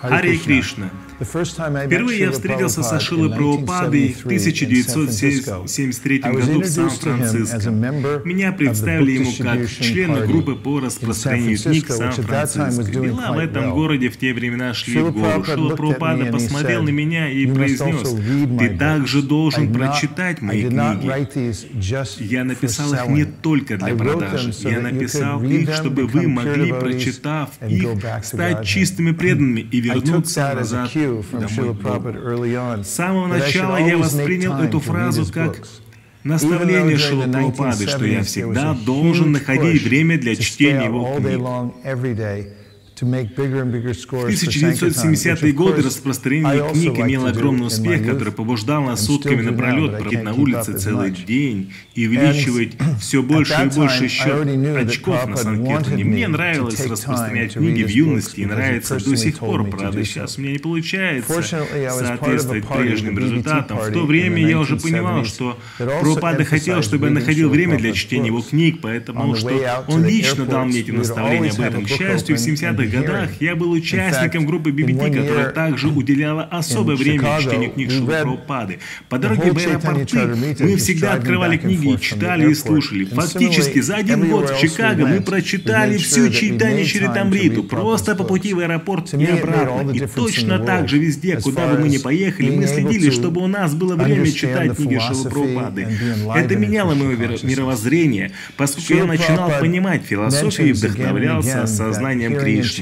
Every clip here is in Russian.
Харе Кришна. Впервые я встретился со Шилой Прабхупадой в 1973 году в Сан-Франциско. Меня представили ему как члена группы по распространению книг Сан-Франциско. Дела в этом городе в те времена шли в гору. Шила Прабхупада посмотрел на меня и произнес, «Ты также должен прочитать мои книги». Я написал их не только для продажи. Я написал их, чтобы вы могли, прочитав их, стать чистыми преданными и вернуться назад. С самого начала я воспринял эту фразу как наставление Шила Прабхупады, что я всегда должен находить время для чтения его книг. В 1970-е годы распространение книг имело огромный успех, который побуждал нас сутками напролет проводить на улице целый день и увеличивать все больше и больше счет очков на Санкетане. Мне нравилось распространять книги в юности и нравится до сих пор, правда, сейчас у меня не получается соответствовать прежним результатам. В то время я уже понимал, что Прабхупада хотел, чтобы я находил время для чтения его книг, поэтому что он лично дал мне эти наставления об этом. К счастью, в 70-х годах я был участником группы BBT, которая также уделяла особое время чтению книг Шилы Прабхупады. По дороге в аэропорты мы всегда открывали книги читали и слушали. Фактически за один год в Чикаго мы прочитали всю Чайтани Чаритамриту, просто по пути в аэропорт и обратно. И точно так же везде, куда бы мы ни поехали, мы следили, чтобы у нас было время читать книги Шилы Прабхупады. Это меняло мое мировоззрение, поскольку я начинал понимать философию и вдохновлялся сознанием Кришны.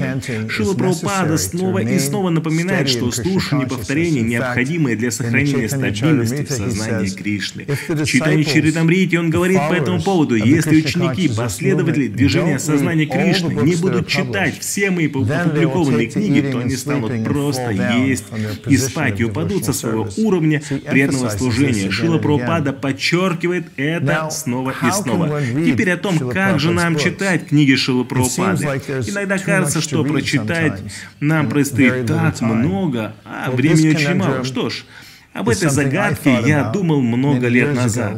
Шила Прабхупада снова и снова напоминает, что слушание и повторение необходимые для сохранения стабильности в сознании Кришны. В читании Чаритамрити он говорит по этому поводу, если ученики, последователи движения сознания Кришны не будут читать все мои опубликованные книги, то они станут просто есть и спать и упадут со своего уровня преданного служения. Шила Прабхупада подчеркивает это снова и снова. Теперь о том, как же нам читать книги Шилы Прабхупады. Иногда кажется, что что прочитать нам предстоит так много, а времени очень мало. Что ж, об этой загадке я думал много лет назад.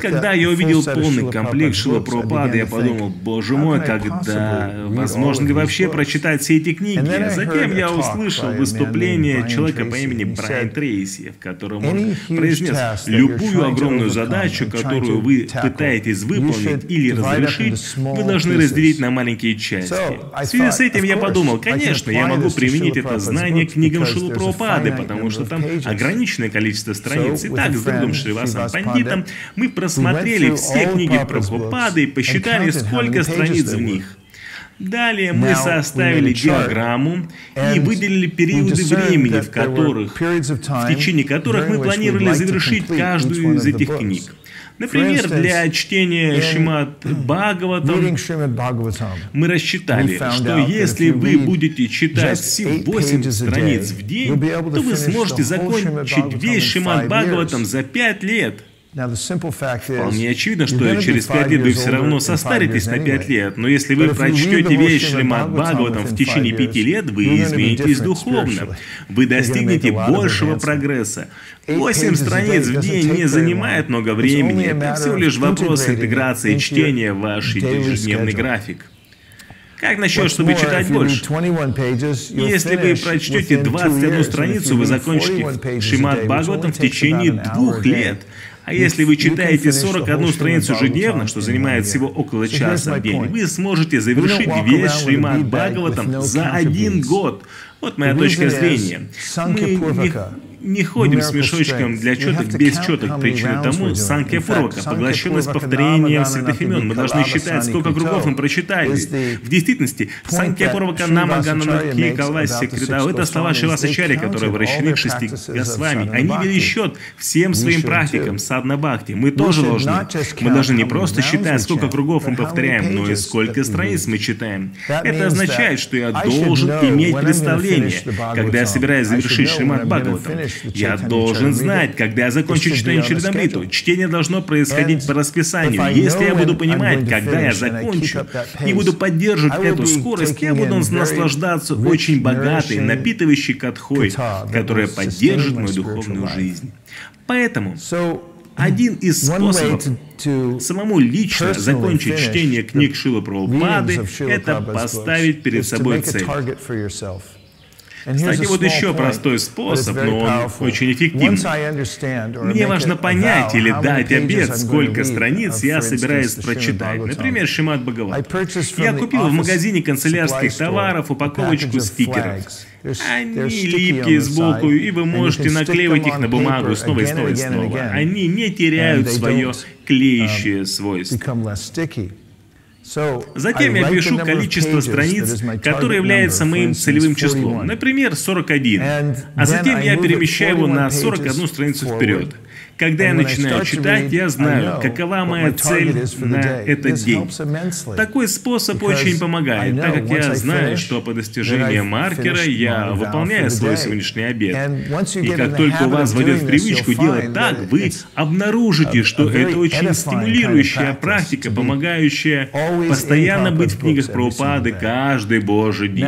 Когда я увидел полный комплект Шила Пропада, я подумал, боже мой, когда, возможно ли вообще прочитать все эти книги? А затем я услышал выступление человека по имени Брайан Трейси, в котором он произнес, любую огромную задачу, которую вы пытаетесь выполнить или разрешить, вы должны разделить на маленькие части. В связи с этим я подумал, конечно, я могу применить это знание к книгам Шилу Прабхупады, потому что там ограниченное количество страниц. Итак, с другом Шривасом Пандитом мы просмотрели все книги про Прабхупады и посчитали, сколько страниц в них. Далее мы составили диаграмму и выделили периоды времени, в которых, в течение которых мы планировали завершить каждую из этих книг. Например, для чтения Шимат Бхагаватам мы рассчитали, что если вы будете читать 8 страниц в день, то вы сможете закончить весь Шимат Бхагаватам за 5 лет. Вполне очевидно, что через пять лет вы все равно состаритесь на пять лет, но если вы прочтете весь Шримад Бхагаватам в течение пяти лет, вы изменитесь духовно. Вы достигнете большего прогресса. Восемь страниц в день не занимает много времени, это всего лишь вопрос интеграции чтения в ваш ежедневный график. Как насчет, чтобы читать больше? Если вы прочтете 21 страницу, вы закончите Шимат Бхагаватам в течение двух лет. А если вы читаете 41 страницу ежедневно, что занимает всего около часа в день, вы сможете завершить весь Шримад Бхагаватам за один год. Вот моя точка зрения. Мы не не ходим с мешочком для четок без четок. Причина тому Санкья Пурвака, поглощенность повторением святых имен. Мы должны считать, сколько кругов мы прочитали. В действительности, Санкья Пурвака Намагананарки Калваси Кридау — это слова Шивасачари, которые обращены к шести Госвами. Они вели счет всем своим практикам Садна Бхакти. Мы тоже должны. Мы должны не просто считать, сколько кругов мы повторяем, но и сколько страниц мы читаем. Это означает, что я должен иметь представление, когда я собираюсь завершить Шримат Бхагаватам. Я должен знать, когда я закончу читание Чаридамриту. Чтение должно происходить по расписанию. Если я буду понимать, когда я закончу, и буду поддерживать эту скорость, я буду наслаждаться очень богатой, напитывающей катхой, которая поддержит мою духовную жизнь. Поэтому один из способов самому лично закончить чтение книг Шила Прабхупады – это поставить перед собой цель. Кстати, вот еще простой способ, но он очень эффективный. Мне важно понять или дать обед, сколько страниц я собираюсь прочитать. Например, Шимат Бхагават. Я купил в магазине канцелярских товаров упаковочку стикеров. Они липкие сбоку, и вы можете наклеивать их на бумагу снова и снова и снова. Они не теряют свое клеящее um, свойство. Затем я пишу количество страниц, которое является моим целевым числом, например, 41, а затем я перемещаю его на 41 страницу вперед. Когда я начинаю читать, я знаю, какова моя цель на этот день. Такой способ очень помогает, так как я знаю, что по достижении маркера я выполняю свой сегодняшний обед. И как только у вас войдет в привычку делать так, вы обнаружите, что это очень стимулирующая практика, помогающая постоянно быть в книгах про упады каждый божий день.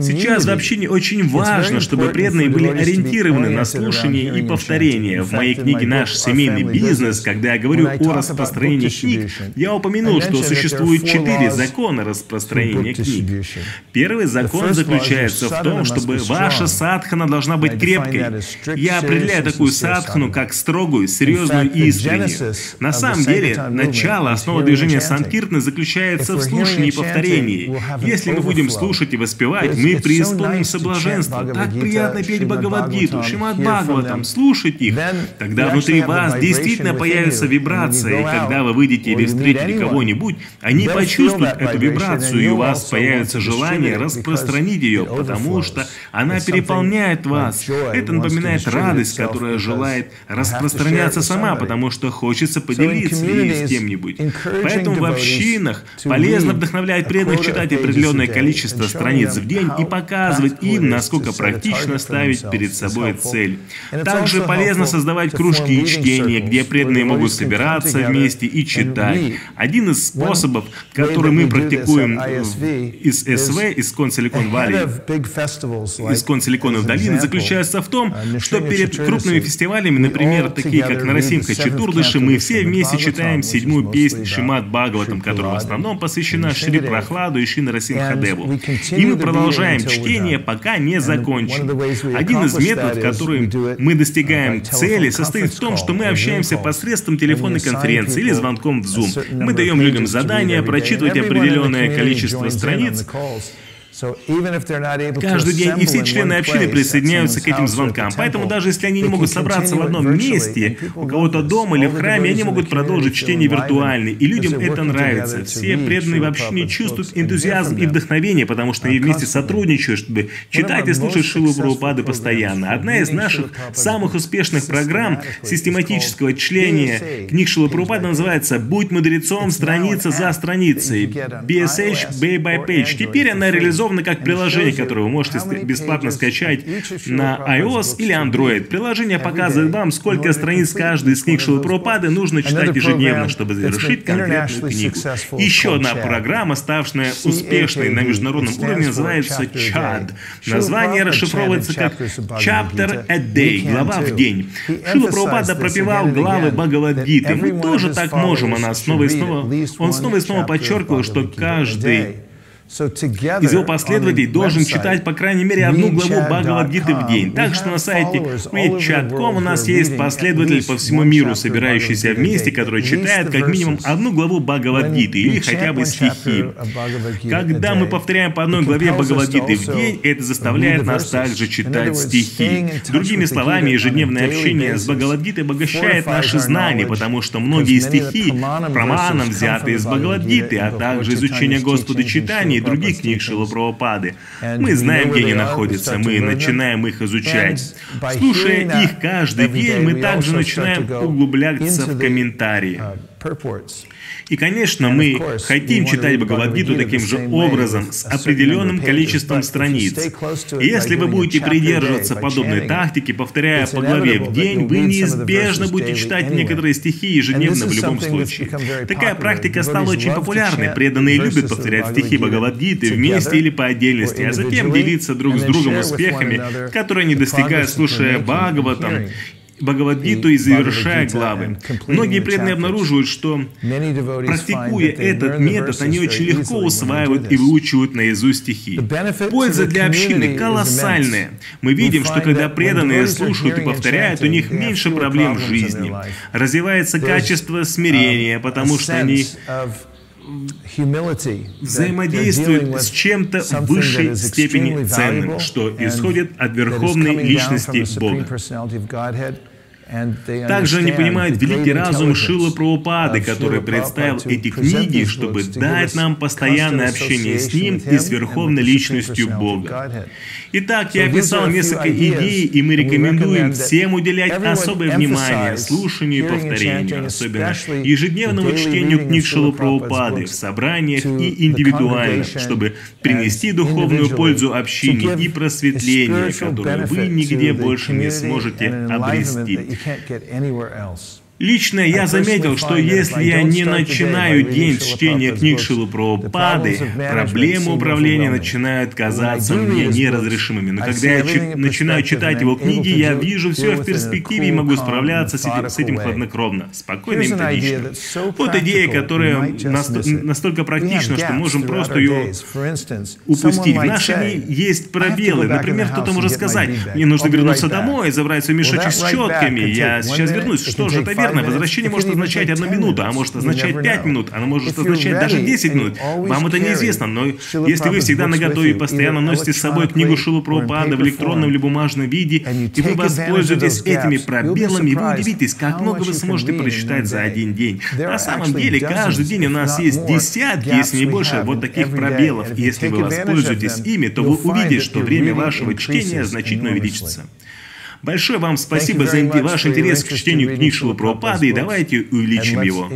Сейчас в общине очень важно, чтобы преданные были ориентированы на слушание и повторение. В моей книге наш семейный бизнес, когда я говорю о распространении книг, я упомянул, что существует четыре закона распространения книг. Первый закон заключается в том, чтобы ваша садхана должна быть крепкой. Я определяю такую садхану как строгую, серьезную и искреннюю. На самом деле, начало, основа движения Санкиртны заключается в слушании и повторении. Если мы будем слушать и воспевать, мы преисполнимся блаженства. Так приятно петь Бхагавадгиту, Шимат Бхагаватам, слушать их. Тогда внутри вас действительно появится вибрация, и когда вы выйдете или встретите кого-нибудь, они почувствуют эту вибрацию, и у вас появится желание распространить ее, потому что она переполняет вас. Это напоминает радость, которая желает распространяться сама, потому что хочется поделиться ей с кем-нибудь. Поэтому в общинах полезно вдохновлять преданных читать определенное количество страниц в день и показывать им, насколько практично ставить перед собой цель. Также полезно создавать кружки и чтения, где преданные могут собираться вместе и читать. Один из способов, который мы практикуем из СВ, из Консиликон Валли, из Консиликонов долины, заключается в том, что перед крупными фестивалями, например, такие как Нарасимха Четурдыши, мы все вместе читаем седьмую песню Шимат Бхагаватам, которая в основном посвящена Шри Прохладу и Шри Нарасимхадеву. И мы продолжаем чтение, пока не закончим. Один из методов, которым мы достигаем цели, состоит в том, что мы общаемся посредством телефонной конференции или звонком в Zoom. Мы даем людям задание прочитывать определенное количество страниц, Каждый день и все члены общины присоединяются к этим звонкам. Поэтому даже если они не могут собраться в одном месте, у кого-то дома или в храме, они могут продолжить чтение виртуально. И людям это нравится. Все преданные в общине чувствуют энтузиазм и вдохновение, потому что они вместе сотрудничают, чтобы читать и слушать Шилу Прабхупады постоянно. Одна из наших самых успешных программ систематического чтения книг Шилы Прабхупады называется «Будь мудрецом страница за страницей». BSH Bay by Page. Теперь она реализована реализовано как приложение, которое вы можете бесплатно скачать на iOS или Android. Приложение показывает вам, сколько страниц каждой из книг Шилапрапады нужно читать ежедневно, чтобы завершить конкретную книгу. Еще одна программа, ставшая успешной на международном уровне, называется CHAD. Название расшифровывается как Chapter a Day, глава в день. Шила Прабхупада пропевал главы Бхагавадгиты. Мы тоже так можем, она снова и снова, он снова и снова подчеркивал, что каждый из его последователей должен читать по крайней мере одну главу Бхагавадгиты в день. Так что на сайте readchat.com у нас есть последователь по всему миру, собирающийся вместе, который читает как минимум одну главу Бхагавадгиты или хотя бы стихи. Когда мы повторяем по одной главе Бхагавадгиты в день, это заставляет нас также читать стихи. Другими словами, ежедневное общение с Бхагавадгитой обогащает наши знания, потому что многие стихи праманом взяты из Бхагавадгиты, а также изучение Господа читания и других книг Шилапрабхупады. Мы знаем, где они находятся, мы начинаем их изучать. Слушая их каждый день, мы также начинаем углубляться в комментарии. И, конечно, мы хотим читать Бхагавадгиту таким же образом, с определенным количеством страниц. И если вы будете придерживаться подобной тактики, повторяя по главе в день, вы неизбежно будете читать некоторые стихи ежедневно в любом случае. Такая практика стала очень популярной. Преданные любят повторять стихи Бхагавадгиты вместе или по отдельности, а затем делиться друг с другом успехами, которые они достигают, слушая Бхагаватам Бхагавадгиту и завершая главы. Многие преданные обнаруживают, что практикуя этот метод, они очень легко усваивают и выучивают наизусть стихи. Польза для общины колоссальная. Мы видим, что когда преданные слушают и повторяют, у них меньше проблем в жизни. Развивается качество смирения, потому что они взаимодействует с чем-то в высшей степени ценным, что исходит от верховной личности Бога. Также они понимают великий разум Шила Прабхупады, который представил эти книги, чтобы дать нам постоянное общение с Ним и с Верховной Личностью Бога. Итак, я описал несколько идей, и мы рекомендуем всем уделять особое внимание слушанию и повторению, особенно ежедневному чтению книг Шилы Прабхупады в собраниях и индивидуально, чтобы принести духовную пользу общине и просветление, которое вы нигде больше не сможете обрести. Can't get anywhere else. Лично я заметил, что если я не начинаю день с чтения книг Шилы Прабхупады, проблемы управления начинают казаться мне неразрешимыми. Но когда я чи- начинаю читать его книги, я вижу все в перспективе и могу справляться с этим, с этим хладнокровно, спокойно и методично. Вот идея, которая настолько практична, что можем просто ее упустить. В наши дни есть пробелы. Например, кто-то может сказать, мне нужно вернуться домой, забрать свой мешочек с четками, я сейчас вернусь. Что же, это верно? Верно, возвращение может означать одну минуту, а может означать пять минут, оно может означать даже десять минут. Вам это неизвестно, но если вы всегда наготове и постоянно носите с собой книгу Шилу Прабхупада в электронном или бумажном виде, и вы воспользуетесь этими пробелами, вы удивитесь, как много вы сможете прочитать за один день. На самом деле, каждый день у нас есть десятки, если не больше, вот таких пробелов. И если вы воспользуетесь ими, то вы увидите, что время вашего чтения значительно увеличится. Большое вам спасибо за ваш интерес к чтению книг Шилы Прабхупады, и давайте увеличим его.